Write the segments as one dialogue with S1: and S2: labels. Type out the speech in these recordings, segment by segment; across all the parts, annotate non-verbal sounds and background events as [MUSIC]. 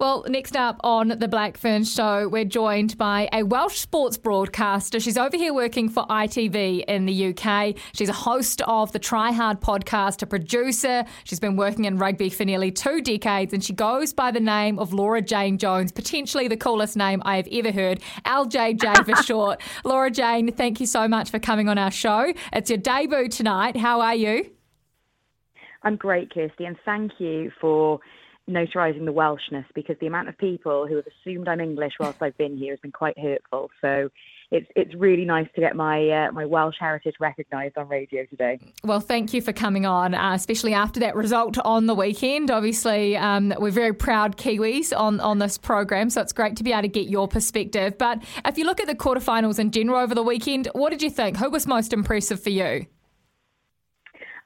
S1: Well, next up on the Black Fern Show, we're joined by a Welsh sports broadcaster. She's over here working for ITV in the UK. She's a host of the Try Hard podcast, a producer. She's been working in rugby for nearly two decades, and she goes by the name of Laura Jane Jones, potentially the coolest name I have ever heard. LJJ for [LAUGHS] short. Laura Jane, thank you so much for coming on our show. It's your debut tonight. How are you?
S2: I'm great, Kirsty, and thank you for notarizing the Welshness because the amount of people who have assumed I'm English whilst I've been here has been quite hurtful. So it's it's really nice to get my uh, my Welsh heritage recognised on radio today.
S1: Well, thank you for coming on, uh, especially after that result on the weekend. Obviously, um, we're very proud Kiwis on on this program, so it's great to be able to get your perspective. But if you look at the quarterfinals in general over the weekend, what did you think? Who was most impressive for you?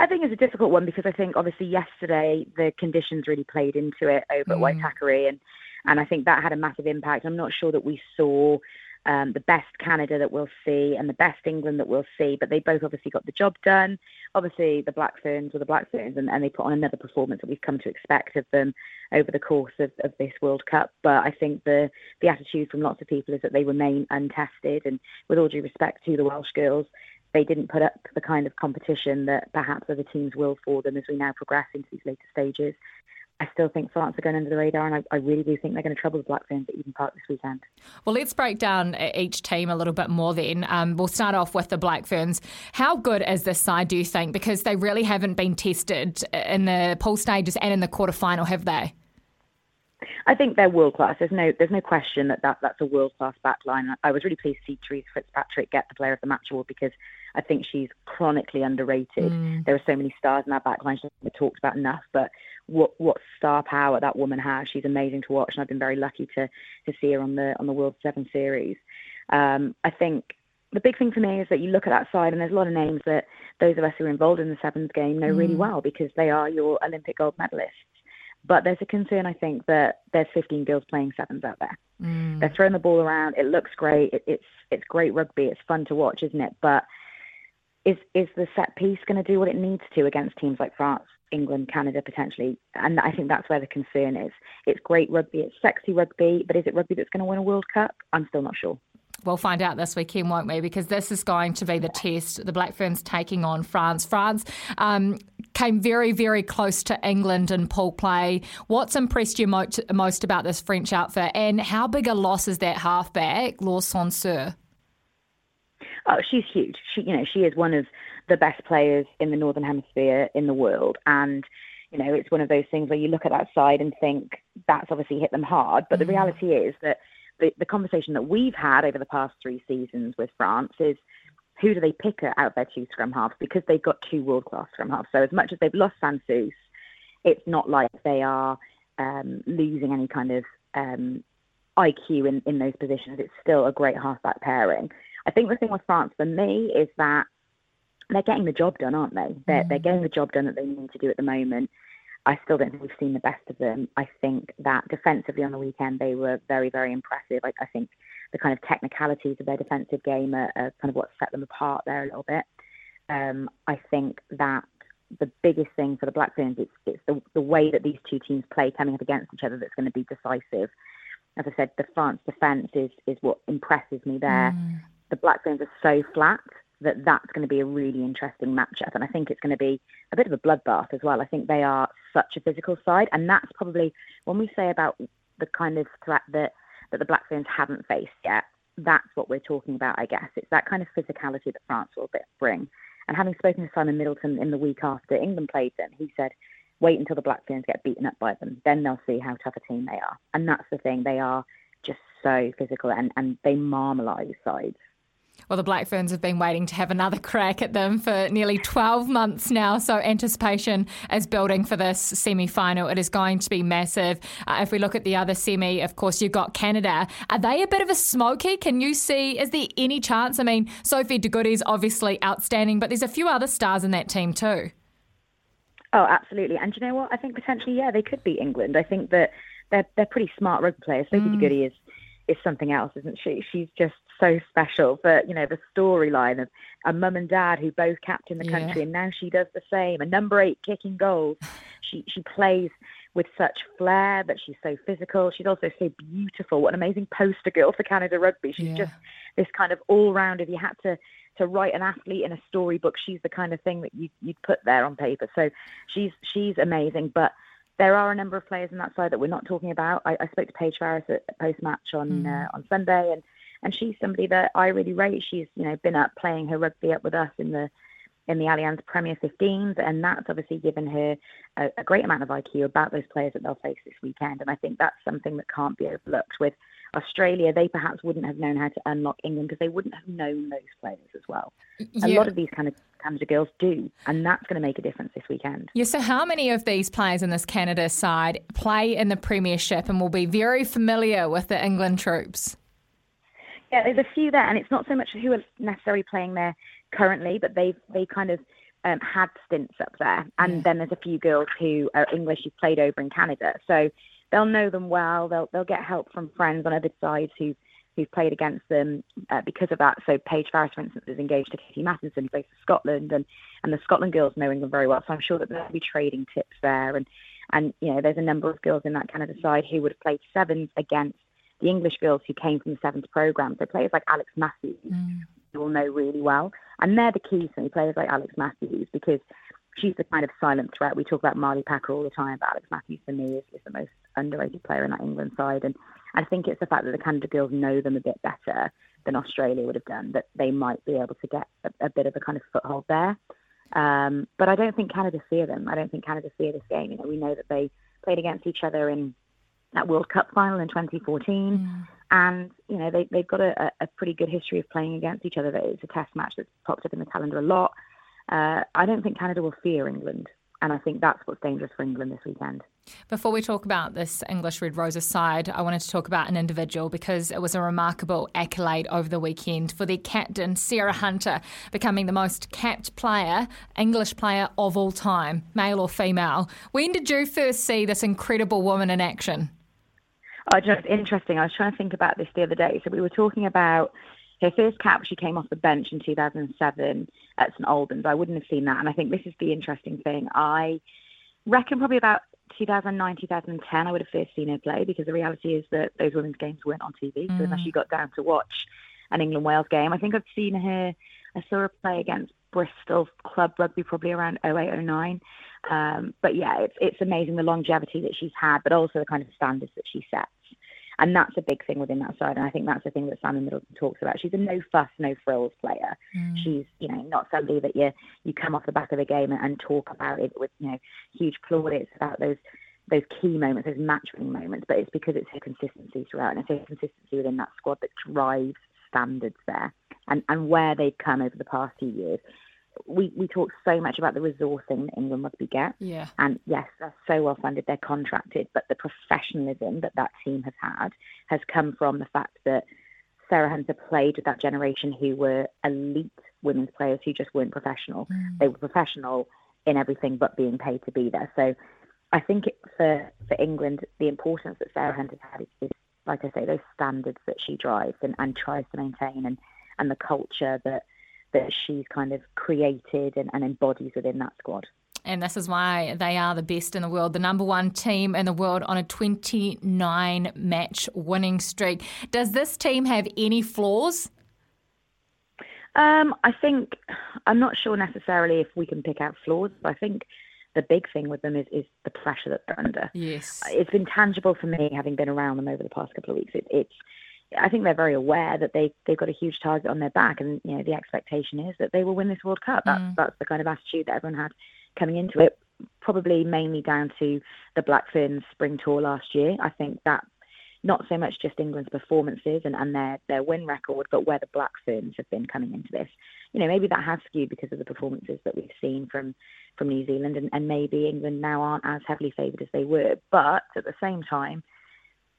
S2: I think it's a difficult one because I think obviously yesterday the conditions really played into it over mm. at Waitakere and and I think that had a massive impact. I'm not sure that we saw um, the best Canada that we'll see and the best England that we'll see, but they both obviously got the job done. Obviously, the Black Ferns were the Black Ferns, and, and they put on another performance that we've come to expect of them over the course of, of this World Cup. But I think the the attitude from lots of people is that they remain untested, and with all due respect to the Welsh girls, they didn't put up the kind of competition that perhaps other teams will for them as we now progress into these later stages. I still think France are going under the radar, and I, I really do think they're going to trouble the Black Ferns at Eden Park this weekend.
S1: Well, let's break down each team a little bit more then. Um, we'll start off with the Black Ferns. How good is this side, do you think? Because they really haven't been tested in the pool stages and in the quarterfinal, have they?
S2: I think they're world class. There's no there's no question that, that that's a world class backline. I was really pleased to see Theresa Fitzpatrick get the Player of the Match award because I think she's chronically underrated. Mm. There are so many stars in that backline. She's not talked about enough, but what what star power that woman has. She's amazing to watch, and I've been very lucky to to see her on the on the World Seven Series. Um, I think the big thing for me is that you look at that side, and there's a lot of names that those of us who are involved in the sevens game know mm. really well because they are your Olympic gold medalists. But there's a concern, I think, that there's 15 girls playing sevens out there. Mm. They're throwing the ball around. It looks great. It, it's it's great rugby. It's fun to watch, isn't it? But is is the set piece going to do what it needs to against teams like France, England, Canada potentially? And I think that's where the concern is. It's great rugby. It's sexy rugby, but is it rugby that's going to win a World Cup? I'm still not sure.
S1: We'll find out this weekend, won't we? Because this is going to be the test. The Black Ferns taking on France. France um, came very, very close to England in pool play. What's impressed you most, most about this French outfit, and how big a loss is that halfback, Laure Sansus?
S2: Oh, she's huge. She, you know, she is one of the best players in the Northern Hemisphere in the world, and you know, it's one of those things where you look at that side and think that's obviously hit them hard. But mm. the reality is that the, the conversation that we've had over the past three seasons with France is who do they pick out of their two scrum halves because they've got two world class scrum halves. So as much as they've lost Sansus, it's not like they are um, losing any kind of um, IQ in, in those positions. It's still a great halfback pairing. I think the thing with France for me is that they're getting the job done, aren't they? They're, mm. they're getting the job done that they need to do at the moment. I still don't think we've seen the best of them. I think that defensively on the weekend they were very, very impressive. I, I think the kind of technicalities of their defensive game are, are, kind of what set them apart there a little bit. Um, I think that the biggest thing for the Black Ferns is it's the, the way that these two teams play coming up against each other that's going to be decisive. As I said, the France defence is, is what impresses me there. Mm. The Black Ferns are so flat that that's going to be a really interesting matchup. And I think it's going to be a bit of a bloodbath as well. I think they are such a physical side. And that's probably when we say about the kind of threat that, that the Black Ferns haven't faced yet, that's what we're talking about, I guess. It's that kind of physicality that France will bring. And having spoken to Simon Middleton in the week after England played them, he said, wait until the Black Ferns get beaten up by them. Then they'll see how tough a team they are. And that's the thing. They are just so physical and, and they marmalise sides.
S1: Well, the Black Ferns have been waiting to have another [LAUGHS] crack at them for nearly 12 months now. So anticipation is building for this semi final. It is going to be massive. Uh, if we look at the other semi, of course, you've got Canada. Are they a bit of a smoky? Can you see, is there any chance? I mean, Sophie de Goede is obviously outstanding, but there's a few other stars in that team too.
S2: Oh, absolutely. And you know what? I think potentially, yeah, they could beat England. I think that they're they're pretty smart rugby players. Sophie mm. de Goede is is something else, isn't she? She's just so special for you know the storyline of a mum and dad who both captain the country, yeah. and now she does the same. A number eight kicking goals. [SIGHS] She she plays with such flair, but she's so physical. She's also so beautiful. What an amazing poster girl for Canada rugby. She's yeah. just this kind of all round. If you had to to write an athlete in a storybook, she's the kind of thing that you you'd put there on paper. So she's she's amazing, but there are a number of players on that side that we're not talking about. I, I spoke to Paige Farries at post match on mm. uh, on Sunday, and and she's somebody that I really rate. She's you know been up playing her rugby up with us in the in the Allianz Premier 15s, and that's obviously given her a, a, great amount of IQ about those players that they'll face this weekend. And I think that's something that can't be overlooked. With Australia, they perhaps wouldn't have known how to unlock England because they wouldn't have known those players as well. Yeah. A lot of these kind of Canada girls do, and that's going to make a difference this weekend.
S1: Yeah. So, how many of these players in this Canada side play in the Premiership and will be very familiar with the England troops?
S2: Yeah, there's a few there, and it's not so much who are necessarily playing there currently, but they've they kind of um, had stints up there, and yeah. then there's a few girls who are English who've played over in Canada, so they'll know them well. They'll they'll get help from friends on other sides who who've played against them uh, because of that. So Paige Farries, for instance, is engaged to Katie Matheson, who plays for Scotland, and and the Scotland girls know England very well. So I'm sure that they'll be trading tips there, and and you know there's a number of girls in that Canada side who would have played sevens against the English girls who came from the sevens program. So players like Alex Matthews, mm. you will know really well, and they're the keys for me. Players like Alex Matthews because she's the kind of silent threat. We talk about Marlie Packer all the time, but Alex Matthews for me is, is the most underrated player in that England side. And I think it's the fact that the Canada girls know them a bit better than Australia would have done, that they might be able to get a, a bit of a kind of foothold there. Um, but I don't think Canada fear them. I don't think Canada fear this game. You know, we know that they played against each other in that World Cup final in 2014. Mm. And, you know, they, they've got a, a pretty good history of playing against each other. It's a test match that's popped up in the calendar a lot. Uh, I don't think Canada will fear England. And I think that's what's dangerous for England this weekend.
S1: Before we talk about this English Red Roses side, I wanted to talk about an individual because it was a remarkable accolade over the weekend for their captain, Sarah Hunter, becoming the most capped player, English player of all time, male or female. When did you first see this incredible woman in action?
S2: Oh, just interesting. I was trying to think about this the other day. So we were talking about her first cap. She came off the bench in 2007 at St Albans. I wouldn't have seen that, and I think this is the interesting thing. I reckon probably about 2009, 2010, I would have first seen her play because the reality is that those women's games weren't on TV. Mm. So unless you got down to watch an England Wales game, I think I've seen her. I saw her play against Bristol Club Rugby probably around 08, 09. Um, but yeah, it's it's amazing the longevity that she's had, but also the kind of standards that she sets. And that's a big thing within that side. And I think that's the thing that Simon Middleton talks about. She's a no fuss, no frills player. Mm. She's, you know, not somebody that you you come off the back of the game and, and talk about it with, you know, huge plaudits about those those key moments, those match winning moments, but it's because it's her consistency throughout and it's her consistency within that squad that drives standards there and, and where they've come over the past few years we, we talk so much about the resourcing that England Rugby get.
S1: Yeah.
S2: And yes, they're so well funded, they're contracted, but the professionalism that that team has had has come from the fact that Sarah Hunter played with that generation who were elite women's players who just weren't professional. Mm. They were professional in everything but being paid to be there. So I think it, for for England, the importance that Sarah Hunter's had is, is, like I say, those standards that she drives and, and tries to maintain and, and the culture that that she's kind of created and, and embodies within that squad.
S1: And this is why they are the best in the world, the number one team in the world on a 29 match winning streak. Does this team have any flaws?
S2: Um, I think, I'm not sure necessarily if we can pick out flaws, but I think the big thing with them is, is the pressure that they're under.
S1: Yes.
S2: It's been tangible for me having been around them over the past couple of weeks. It, it's I think they're very aware that they they've got a huge target on their back, and you know the expectation is that they will win this World Cup. That's mm. that's the kind of attitude that everyone had coming into it. Probably mainly down to the Black Ferns spring tour last year. I think that not so much just England's performances and, and their, their win record, but where the Black Ferns have been coming into this. You know, maybe that has skewed because of the performances that we've seen from, from New Zealand, and, and maybe England now aren't as heavily favoured as they were. But at the same time,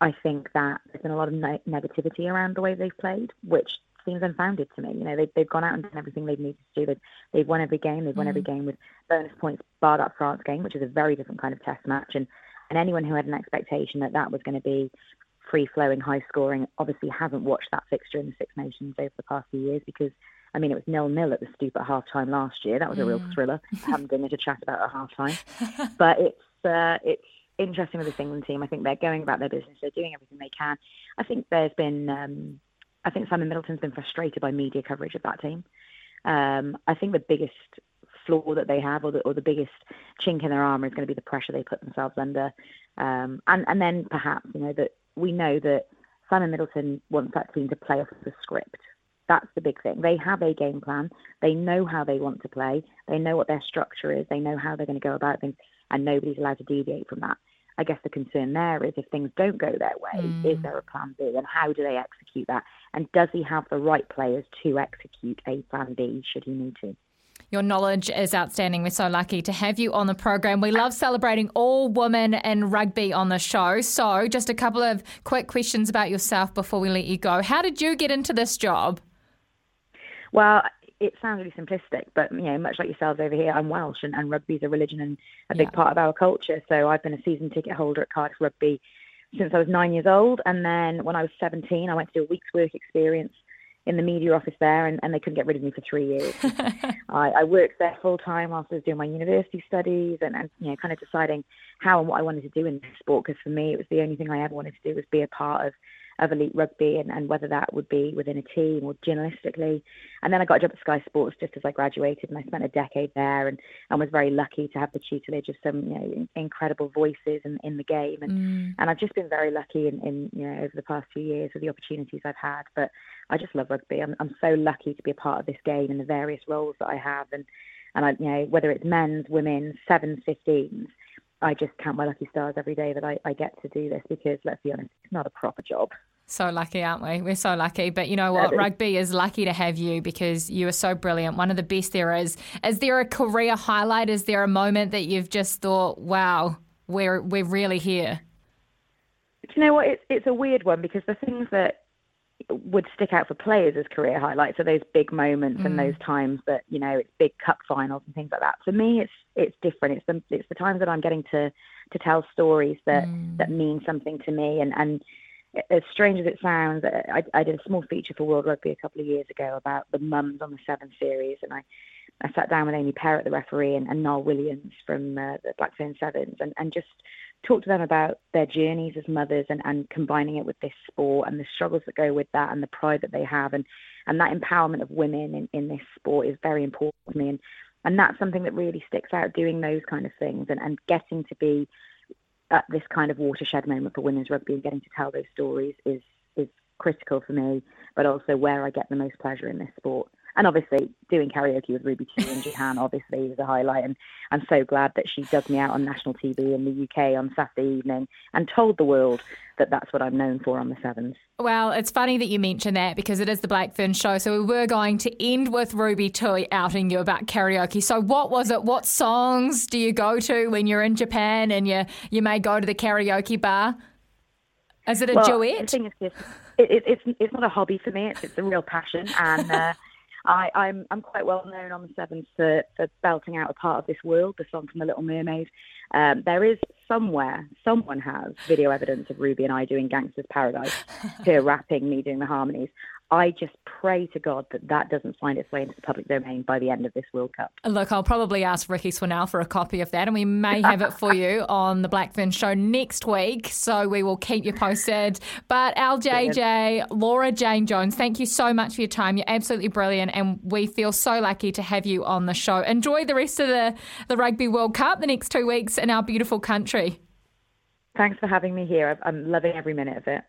S2: I think that there's been a lot of ne- negativity around the way they've played, which seems unfounded to me. You know, they, they've gone out and done everything they've needed to do. They've, they've won every game. They've won every mm. game with bonus points, bar that France game, which is a very different kind of test match. And, and anyone who had an expectation that that was going to be free flowing, high scoring, obviously hasn't watched that fixture in the Six Nations over the past few years because, I mean, it was nil nil at the Stoop at half time last year. That was a real mm. thriller. I haven't been there to chat about at half time. [LAUGHS] but it's, uh, it's, interesting with this England team. I think they're going about their business. They're doing everything they can. I think there's been um, I think Simon Middleton's been frustrated by media coverage of that team. Um, I think the biggest flaw that they have, or the, or the biggest chink in their armour, is going to be the pressure they put themselves under. Um, and, and then perhaps, you know, that we know that Simon Middleton wants that team to play off the script. That's the big thing. They have a game plan. They know how they want to play. They know what their structure is. They know how they're going to go about things, and nobody's allowed to deviate from that. I guess the concern there is if things don't go their way, mm. is there a plan B and how do they execute that? And does he have the right players to execute a plan B should he need to?
S1: Your knowledge is outstanding. We're so lucky to have you on the program. We love celebrating all women in rugby on the show. So, just a couple of quick questions about yourself before we let you go. How did you get into this job?
S2: Well, it sounds really simplistic, but you know, much like yourselves over here, I'm Welsh, and, and rugby is a religion and a big yeah. part of our culture. So I've been a season ticket holder at Cardiff Rugby since I was nine years old, and then when I was 17, I went to do a week's work experience in the media office there, and, and they couldn't get rid of me for three years. [LAUGHS] I, I worked there full time whilst I was doing my university studies, and, and you know, kind of deciding how and what I wanted to do in this sport. Because for me, it was the only thing I ever wanted to do was be a part of of elite rugby and, and whether that would be within a team or journalistically. And then I got a job at Sky Sports just as I graduated, and I spent a decade there, and, and was very lucky to have the tutelage of some you know incredible voices in, in the game. And mm. and I've just been very lucky in, in you know over the past few years with the opportunities I've had. But I just love rugby. I'm I'm so lucky to be a part of this game and the various roles that I have, and and I you know whether it's men's, women's, sevens, fifteens. I just count my lucky stars every day that I, I get to do this because let's be honest, it's not a proper job.
S1: So lucky, aren't we? We're so lucky. But you know what? Rugby is lucky to have you because you are so brilliant. One of the best there is. Is there a career highlight? Is there a moment that you've just thought, wow, we're, we're really here?
S2: Do you know what? It's, it's a weird one because the things that would stick out for players as career highlights are those big moments mm. and those times that you know it's big cup finals and things like that. For me, it's it's different. It's the it's the times that I'm getting to to tell stories that mm. that mean something to me. And and as strange as it sounds, I, I did a small feature for World Rugby a couple of years ago about the mums on the Seven Series, and I I sat down with Amy Perrett, the referee, and, and Niall Williams from uh, the Black Fern Sevens, and, and just talk to them about their journeys as mothers and, and combining it with this sport and the struggles that go with that and the pride that they have. And, and that empowerment of women in, in this sport is very important to me. And, and that's something that really sticks out doing those kind of things and, and getting to be at this kind of watershed moment for women's rugby and getting to tell those stories is is critical for me but also where I get the most pleasure in this sport and obviously, doing karaoke with Ruby Tui in Japan obviously was a highlight. And I'm so glad that she dug me out on national TV in the UK on Saturday evening and told the world that that's what I'm known for on the Sevens.
S1: Well, it's funny that you mention that because it is the Black Fern show. So we were going to end with Ruby Tui outing you about karaoke. So what was it? What songs do you go to when you're in Japan and you you may go to the karaoke bar? Is it a
S2: well,
S1: duet?
S2: The thing is, it, it, it's it's not a hobby for me. It's, it's a real passion, and uh, I, am I'm, I'm quite well known on the Sevens for, for belting out a part of this world, the song from The Little Mermaid. Um, there is somewhere, someone has video evidence of Ruby and I doing Gangster's Paradise, [LAUGHS] her rapping, me doing the harmonies. I just pray to God that that doesn't find its way into the public domain by the end of this World Cup.
S1: Look, I'll probably ask Rikki Swannell for a copy of that, and we may have it for you [LAUGHS] on the Black Fern Show next week. So we will keep you posted. But LJJ, Laura Jane Jones, thank you so much for your time. You're absolutely brilliant, and we feel so lucky to have you on the show. Enjoy the rest of the, the Rugby World Cup the next two weeks in our beautiful country.
S2: Thanks for having me here. I'm loving every minute of it.